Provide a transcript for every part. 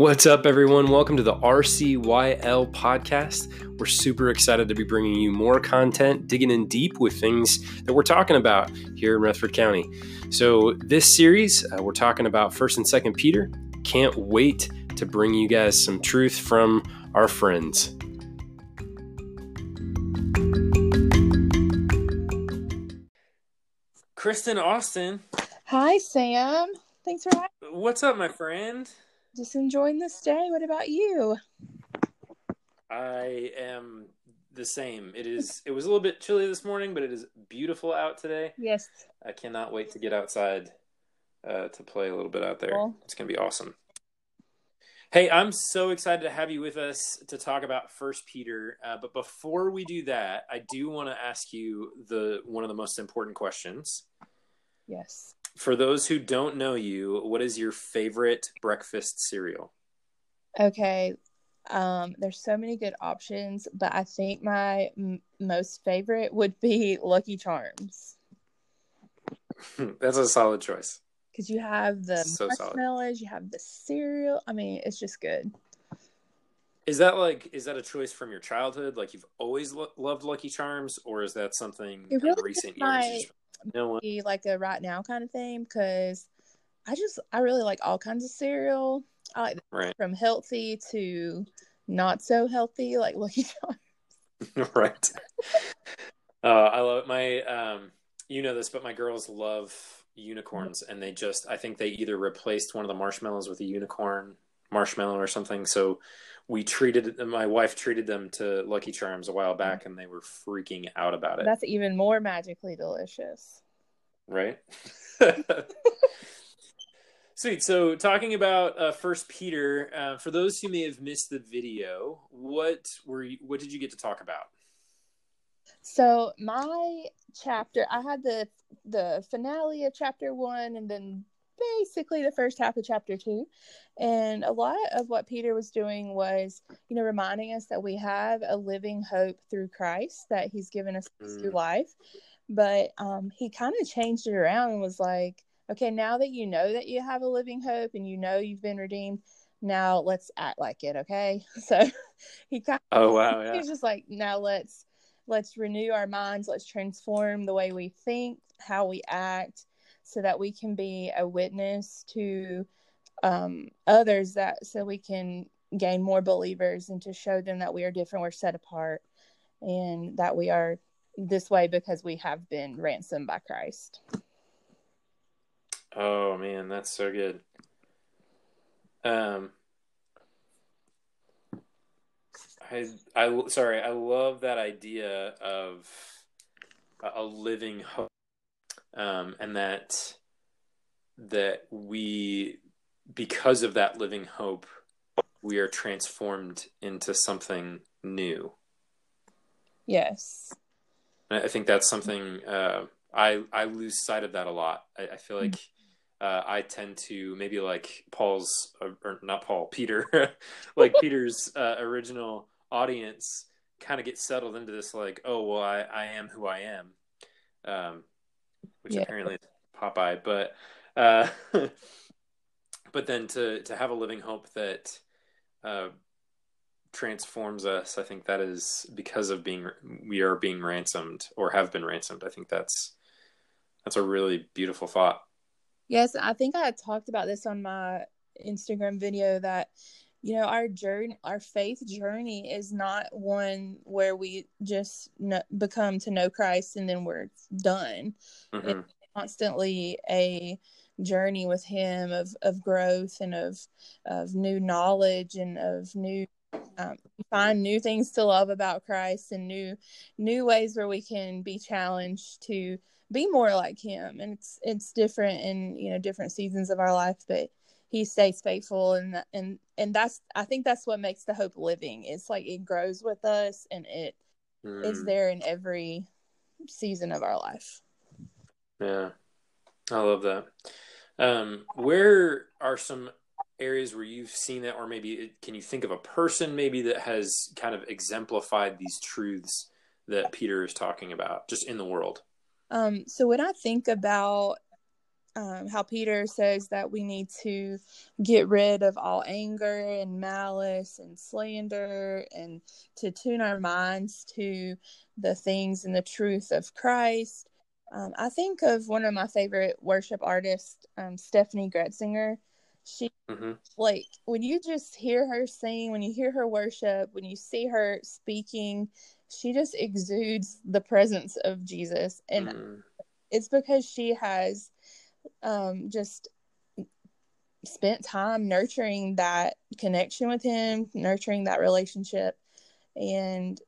What's up, everyone? Welcome to the RCYL podcast. We're super excited to be bringing you more content, digging in deep with things that we're talking about here in Rutherford County. So, this series, uh, we're talking about 1st and 2nd Peter. Can't wait to bring you guys some truth from our friends. Kristen Austin. Hi, Sam. Thanks for having What's up, my friend? Just enjoying this day. What about you? I am the same. It is. It was a little bit chilly this morning, but it is beautiful out today. Yes. I cannot wait to get outside uh, to play a little bit out there. Cool. It's gonna be awesome. Hey, I'm so excited to have you with us to talk about First Peter. Uh, but before we do that, I do want to ask you the one of the most important questions. Yes. For those who don't know you, what is your favorite breakfast cereal? Okay. Um, there's so many good options, but I think my m- most favorite would be Lucky Charms That's a solid choice. because you have the So solid. marshmallows, you have the cereal. I mean, it's just good. Is that like is that a choice from your childhood? Like you've always lo- loved Lucky Charms, or is that something It really recent is years? My- you just- No one. Be like a right now kind of thing because I just I really like all kinds of cereal. I like Right, from healthy to not so healthy, like Lucky Charms. right. Uh, I love my. Um, you know this, but my girls love unicorns, and they just. I think they either replaced one of the marshmallows with a unicorn marshmallow or something. So we treated my wife treated them to Lucky Charms a while back, and they were freaking out about it. That's even more magically delicious. right? Sweet. So, talking about uh, First Peter, uh, for those who may have missed the video, what were you, what did you get to talk about? So my chapter, I had the the finale of chapter one, and then basically the first half of chapter two. And a lot of what Peter was doing was, you know, reminding us that we have a living hope through Christ, that He's given us Mm. life. But um, he kind of changed it around and was like, okay, now that you know that you have a living hope and you know you've been redeemed, now let's act like it, okay? So he kind of, Oh wow, yeah, He's just like, now let's let's renew our minds, let's transform the way we think, how we act, so that we can be a witness to um, others. That so we can gain more believers and to show them that we are different, we're set apart, and that we are this way because we have been ransomed by Christ. Oh man, that's so good. Um, I I sorry, I love that idea of a, living hope, um, and that that we because of that living hope, we are transformed into something new. Yes. And I think that's something uh, I I lose sight of that a lot. I, I feel like uh, I tend to maybe like Paul's uh, or not Paul Peter, like Peter's uh, original audience, kind of get settled into this like, oh well, I I am who I am, um, which Yeah. apparently is Popeye, but uh, but then to to have a living hope that. Uh, transforms us i think that is because of being we are being ransomed or have been ransomed i think that's that's a really beautiful thought Yes, I think I talked about this on my Instagram video that you know our journey, our faith journey is not one where we just become to know Christ and then we're done. Mhm. Constantly a journey with Him of of growth and of of new knowledge and of new um, find new things to love about Christ and new new ways where we can be challenged to be more like him and it's it's different in you know different seasons of our life but he stays faithful and and and that's i think that's what makes the hope living. It's like it grows with us and it is Mm, there in every season of our life. Yeah. I love that. Um where are some areas where you've seen that or maybe it- can you think of a person maybe that has kind of exemplified these truths that peter is talking about just in the world? Um so when i think about um, how Peter says that we need to get rid of all anger and malice and slander and to tune our minds to the things and the truth of Christ. Um, I think of one of my favorite worship artists, um, Steffany Gretzinger. She, mm-hmm. like, when you just hear her sing, when you hear her worship, when you see her speaking, she just exudes the presence of Jesus. And mm. it's because she has um, just spent time nurturing that connection with him, nurturing that relationship. And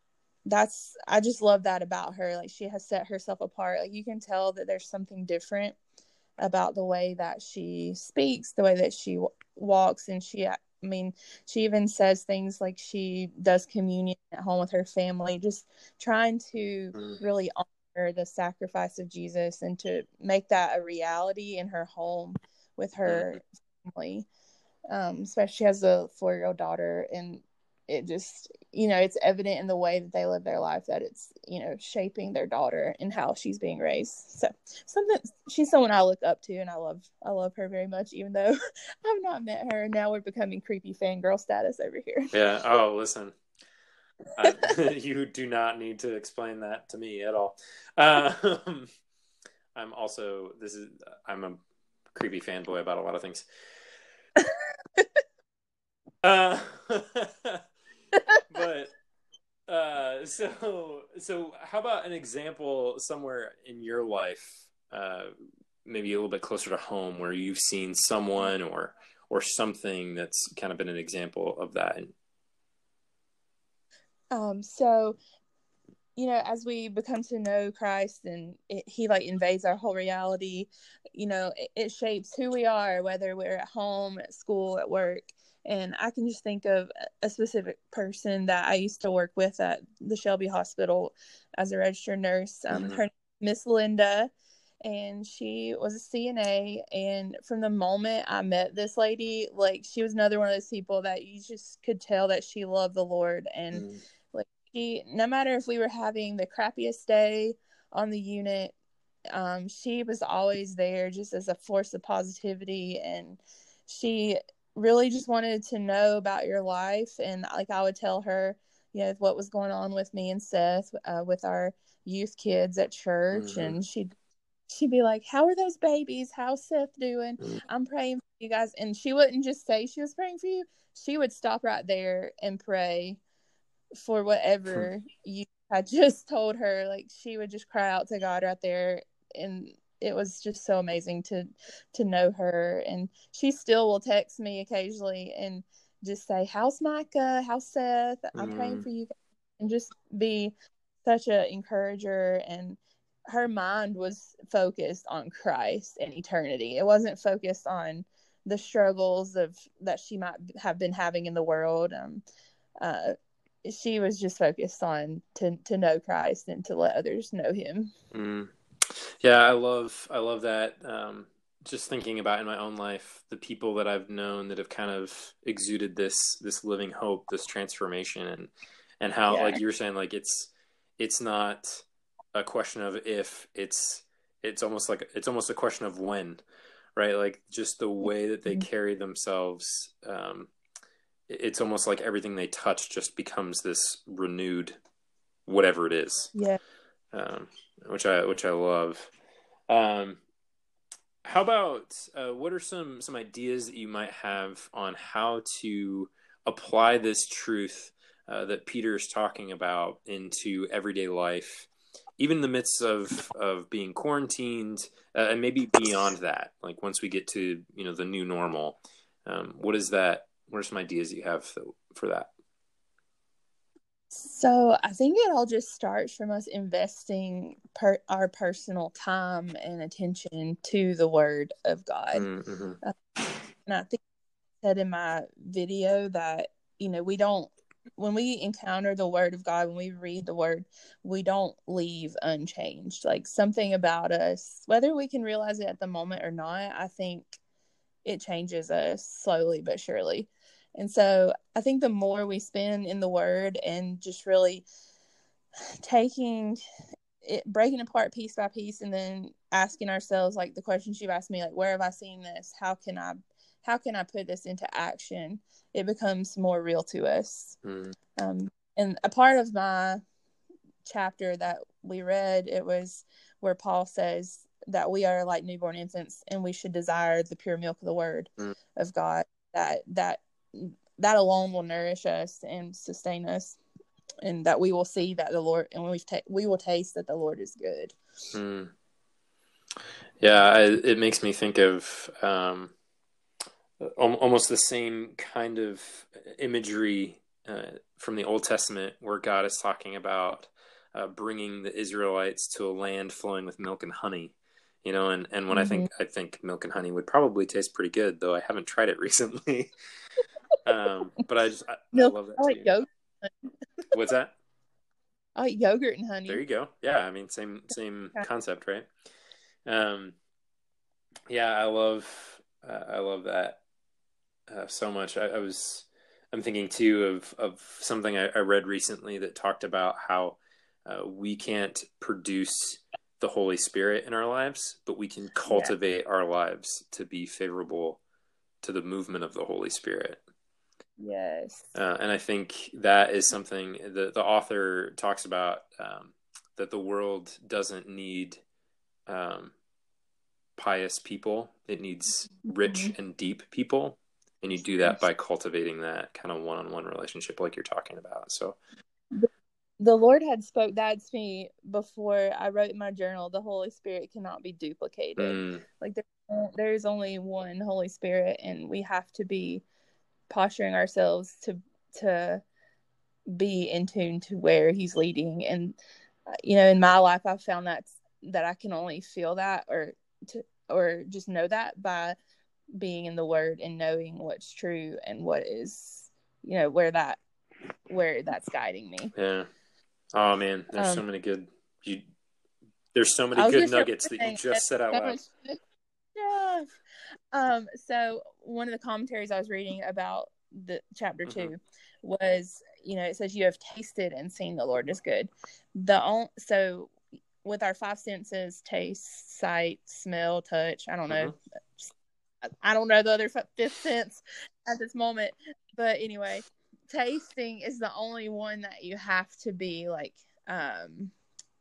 that's, I just love that about her. Like, she has set herself apart. Like, you can tell that there's something different about the way that she speaks, the way that she w- walks. And she, I mean, she even says things like she does communion at home with her family, just trying to mm. really her the sacrifice of Jesus and to make that a reality in her home with her family. Um, especially she has a four year old daughter and it just you know it's evident in the way that they live their life that it's you know shaping their daughter and how she's being raised. So something she's someone i look up to and i love i love her very much even though i've not met her And now we're becoming creepy fangirl status over here. Yeah. Oh listen uh, you do not need to explain that to me at all. Um, I'm also this is I'm a creepy fanboy about a lot of things. uh, but uh, so so how about an example somewhere in your life, uh, maybe a little bit closer to home, where you've seen someone or or something that's kind of been an example of that um, so, you know, as we become to know Christ and it, He like invades our whole reality, you know, it, it shapes who we are, whether we're at home, at school, at work. And I can just think of a specific person that I used to work with at the Shelby Hospital as a registered nurse. Um, mm-hmm. Her Miss Linda, and she was a CNA. And from the moment I met this lady, like she was another one of those people that you just could tell that she loved the Lord and. Mm she no matter if we were having the crappiest day on the unit um, she was always there just as a force of positivity. And she really just wanted to know about your life. And like i would tell her you know what was going on with me and seth uh, with our youth kids at church. Mm-hmm. and she'd she'd be like how are those babies? How's seth doing? Mm-hmm. i'm praying for you guys. And she wouldn't just say she was praying for you. She would stop right there and pray for whatever you had just told her. Like she would just cry out to God right there, and it was just so amazing to to know her. And she still will text me occasionally and just say, "How's Micah? How's Seth? I'm mm. praying for you," and just be such an encourager and her mind was focused on Christ and eternity. It wasn't focused on the struggles of that she might have been having in the world. Um, uh, she was just focused on to to know Christ and to let others know Him. Mm. Yeah, I love I love that. Um, just thinking about in my own life the people that I've known that have kind of exuded this this living hope, this transformation, and and how yeah. like you were saying, like it's it's not a question of if it's it's almost like it's almost a question of when right like just the way that they mm-hmm. carry themselves um, it's almost like everything they touch just becomes this renewed whatever it is. Yeah. Um, which I which I love. Um, how about uh, what are some some ideas that you might have on how to apply this truth uh, that Peter is talking about into everyday life, even in the midst of of being quarantined, uh, and maybe beyond that? Like once we get to you know the new normal, um, what is that? What are some ideas you have for that? So I think it all just starts from us investing per, our personal time and attention to the Word of God. Mm-hmm. Uh, and I think I said in my video that you know we don't when we encounter the Word of God when we read the Word we don't leave unchanged. Like something about us, whether we can realize it at the moment or not, I think it changes us slowly but surely. And so I think the more we spend in the word and just really taking it, breaking apart piece by piece, and then asking ourselves like the questions you've asked me like where have i seen this how can i how can i put this into action it becomes more real to us Mm. um, and a part of my chapter that we read it was where paul says that we are like newborn infants and we should desire the pure milk of the word Mm. of god that that that alone will nourish us and sustain us and that we will see that the lord and we ta- we will taste that the lord is good Mm. Yeah, I, it makes me think of um, almost the same kind of imagery uh, from the Old Testament where God is talking about uh, bringing the Israelites to a land flowing with milk and honey. You know, and, and when I think I think milk and honey would probably taste pretty good, though I haven't tried it recently. Um, but I just I, I love that. I like yogurt. What's that? I like yogurt and honey. There you go. Yeah, I mean, same same concept, right? Um, yeah, I love uh, I love that uh, so much. I, I was I'm thinking too of of something I, I read recently that talked about how uh, we can't produce the Holy Spirit in our lives, but we can cultivate our lives to be favorable to the movement of the Holy Spirit. Yes. Uh, and I think that is something that the author talks about um, that the world doesn't need um, pious people; it needs rich and deep people, and you do that by cultivating that kind of one on one relationship, like you're talking about. So, The Lord had spoke that to me before I wrote in my journal. The Holy Spirit cannot be duplicated. mm, Like there, there is only one Holy Spirit, and we have to be posturing ourselves to to be in tune to where He's leading. And uh, you know, in my life, I've found that that I can only feel that or to or just know that by being in the Word and knowing what's true and what is you know where that where that's guiding me. yeah. Oh man, there's so Um, many good you. There's so many good nuggets that you just said out loud. stuff. Um, so one of the commentaries I was reading about the chapter Mhm. 2 was, you know, it says you have tasted and seen the Lord is good. The on, so with our five senses, taste, sight, smell, touch. I don't know. I don't know the other fifth sense at this moment, but anyway, tasting is the only one that you have to be like um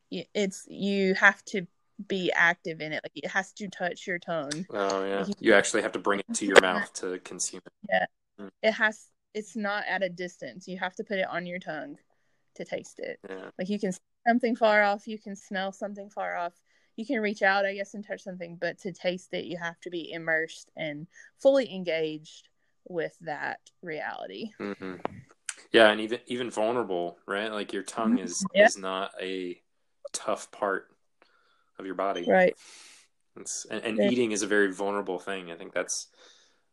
it's you have to be active in it like it has to touch your tongue Oh yeah, You- actually have to bring it to your mouth to consume it. Yeah. It has it's not at a distance you have to put it on your tongue to taste it Yeah. like you can see something far off you can smell something far off you can reach out i guess and touch something but to taste it you have to be immersed and fully engaged with that reality hmm Yeah, and even even vulnerable, right? Like your tongue is Yeah. is not a tough part of your body. right It's, and, and Yeah. eating is a very vulnerable thing. I think that's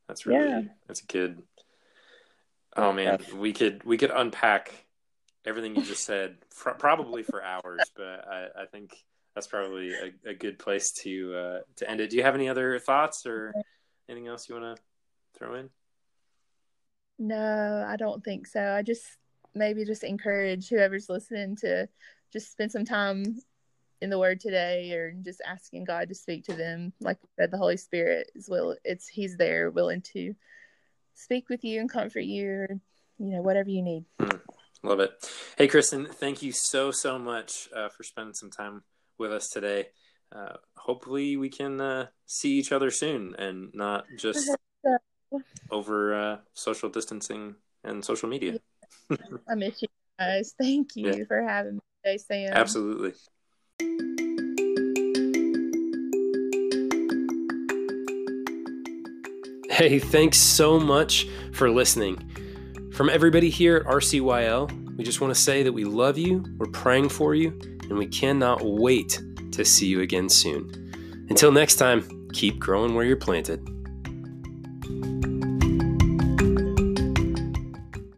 that's really Yeah. that's a good. Oh man, we could we could unpack everything you just said fr- probably for hours, but I, I think that's probably a, a good place to uh, to end it. Do you have any other thoughts or anything else you want to throw in? No, I don't think so. I just maybe just encourage whoever's listening to just spend some time in the Word today, or just asking God to speak to them. Like I said, the Holy Spirit is will. It's He's there, willing to speak with you and comfort you, or you know whatever you need. Love it. Hey, Kristen, thank you so, so much uh, for spending some time with us today. Uh, hopefully, we can uh, see each other soon and not just over uh, social distancing and social media. I miss you guys. Thank you Yeah. for having me today, Sam. Absolutely. Hey, thanks so much for listening. From everybody here at RCYL, we just want to say that we love you, we're praying for you, and we cannot wait to see you again soon. Until next time, keep growing where you're planted.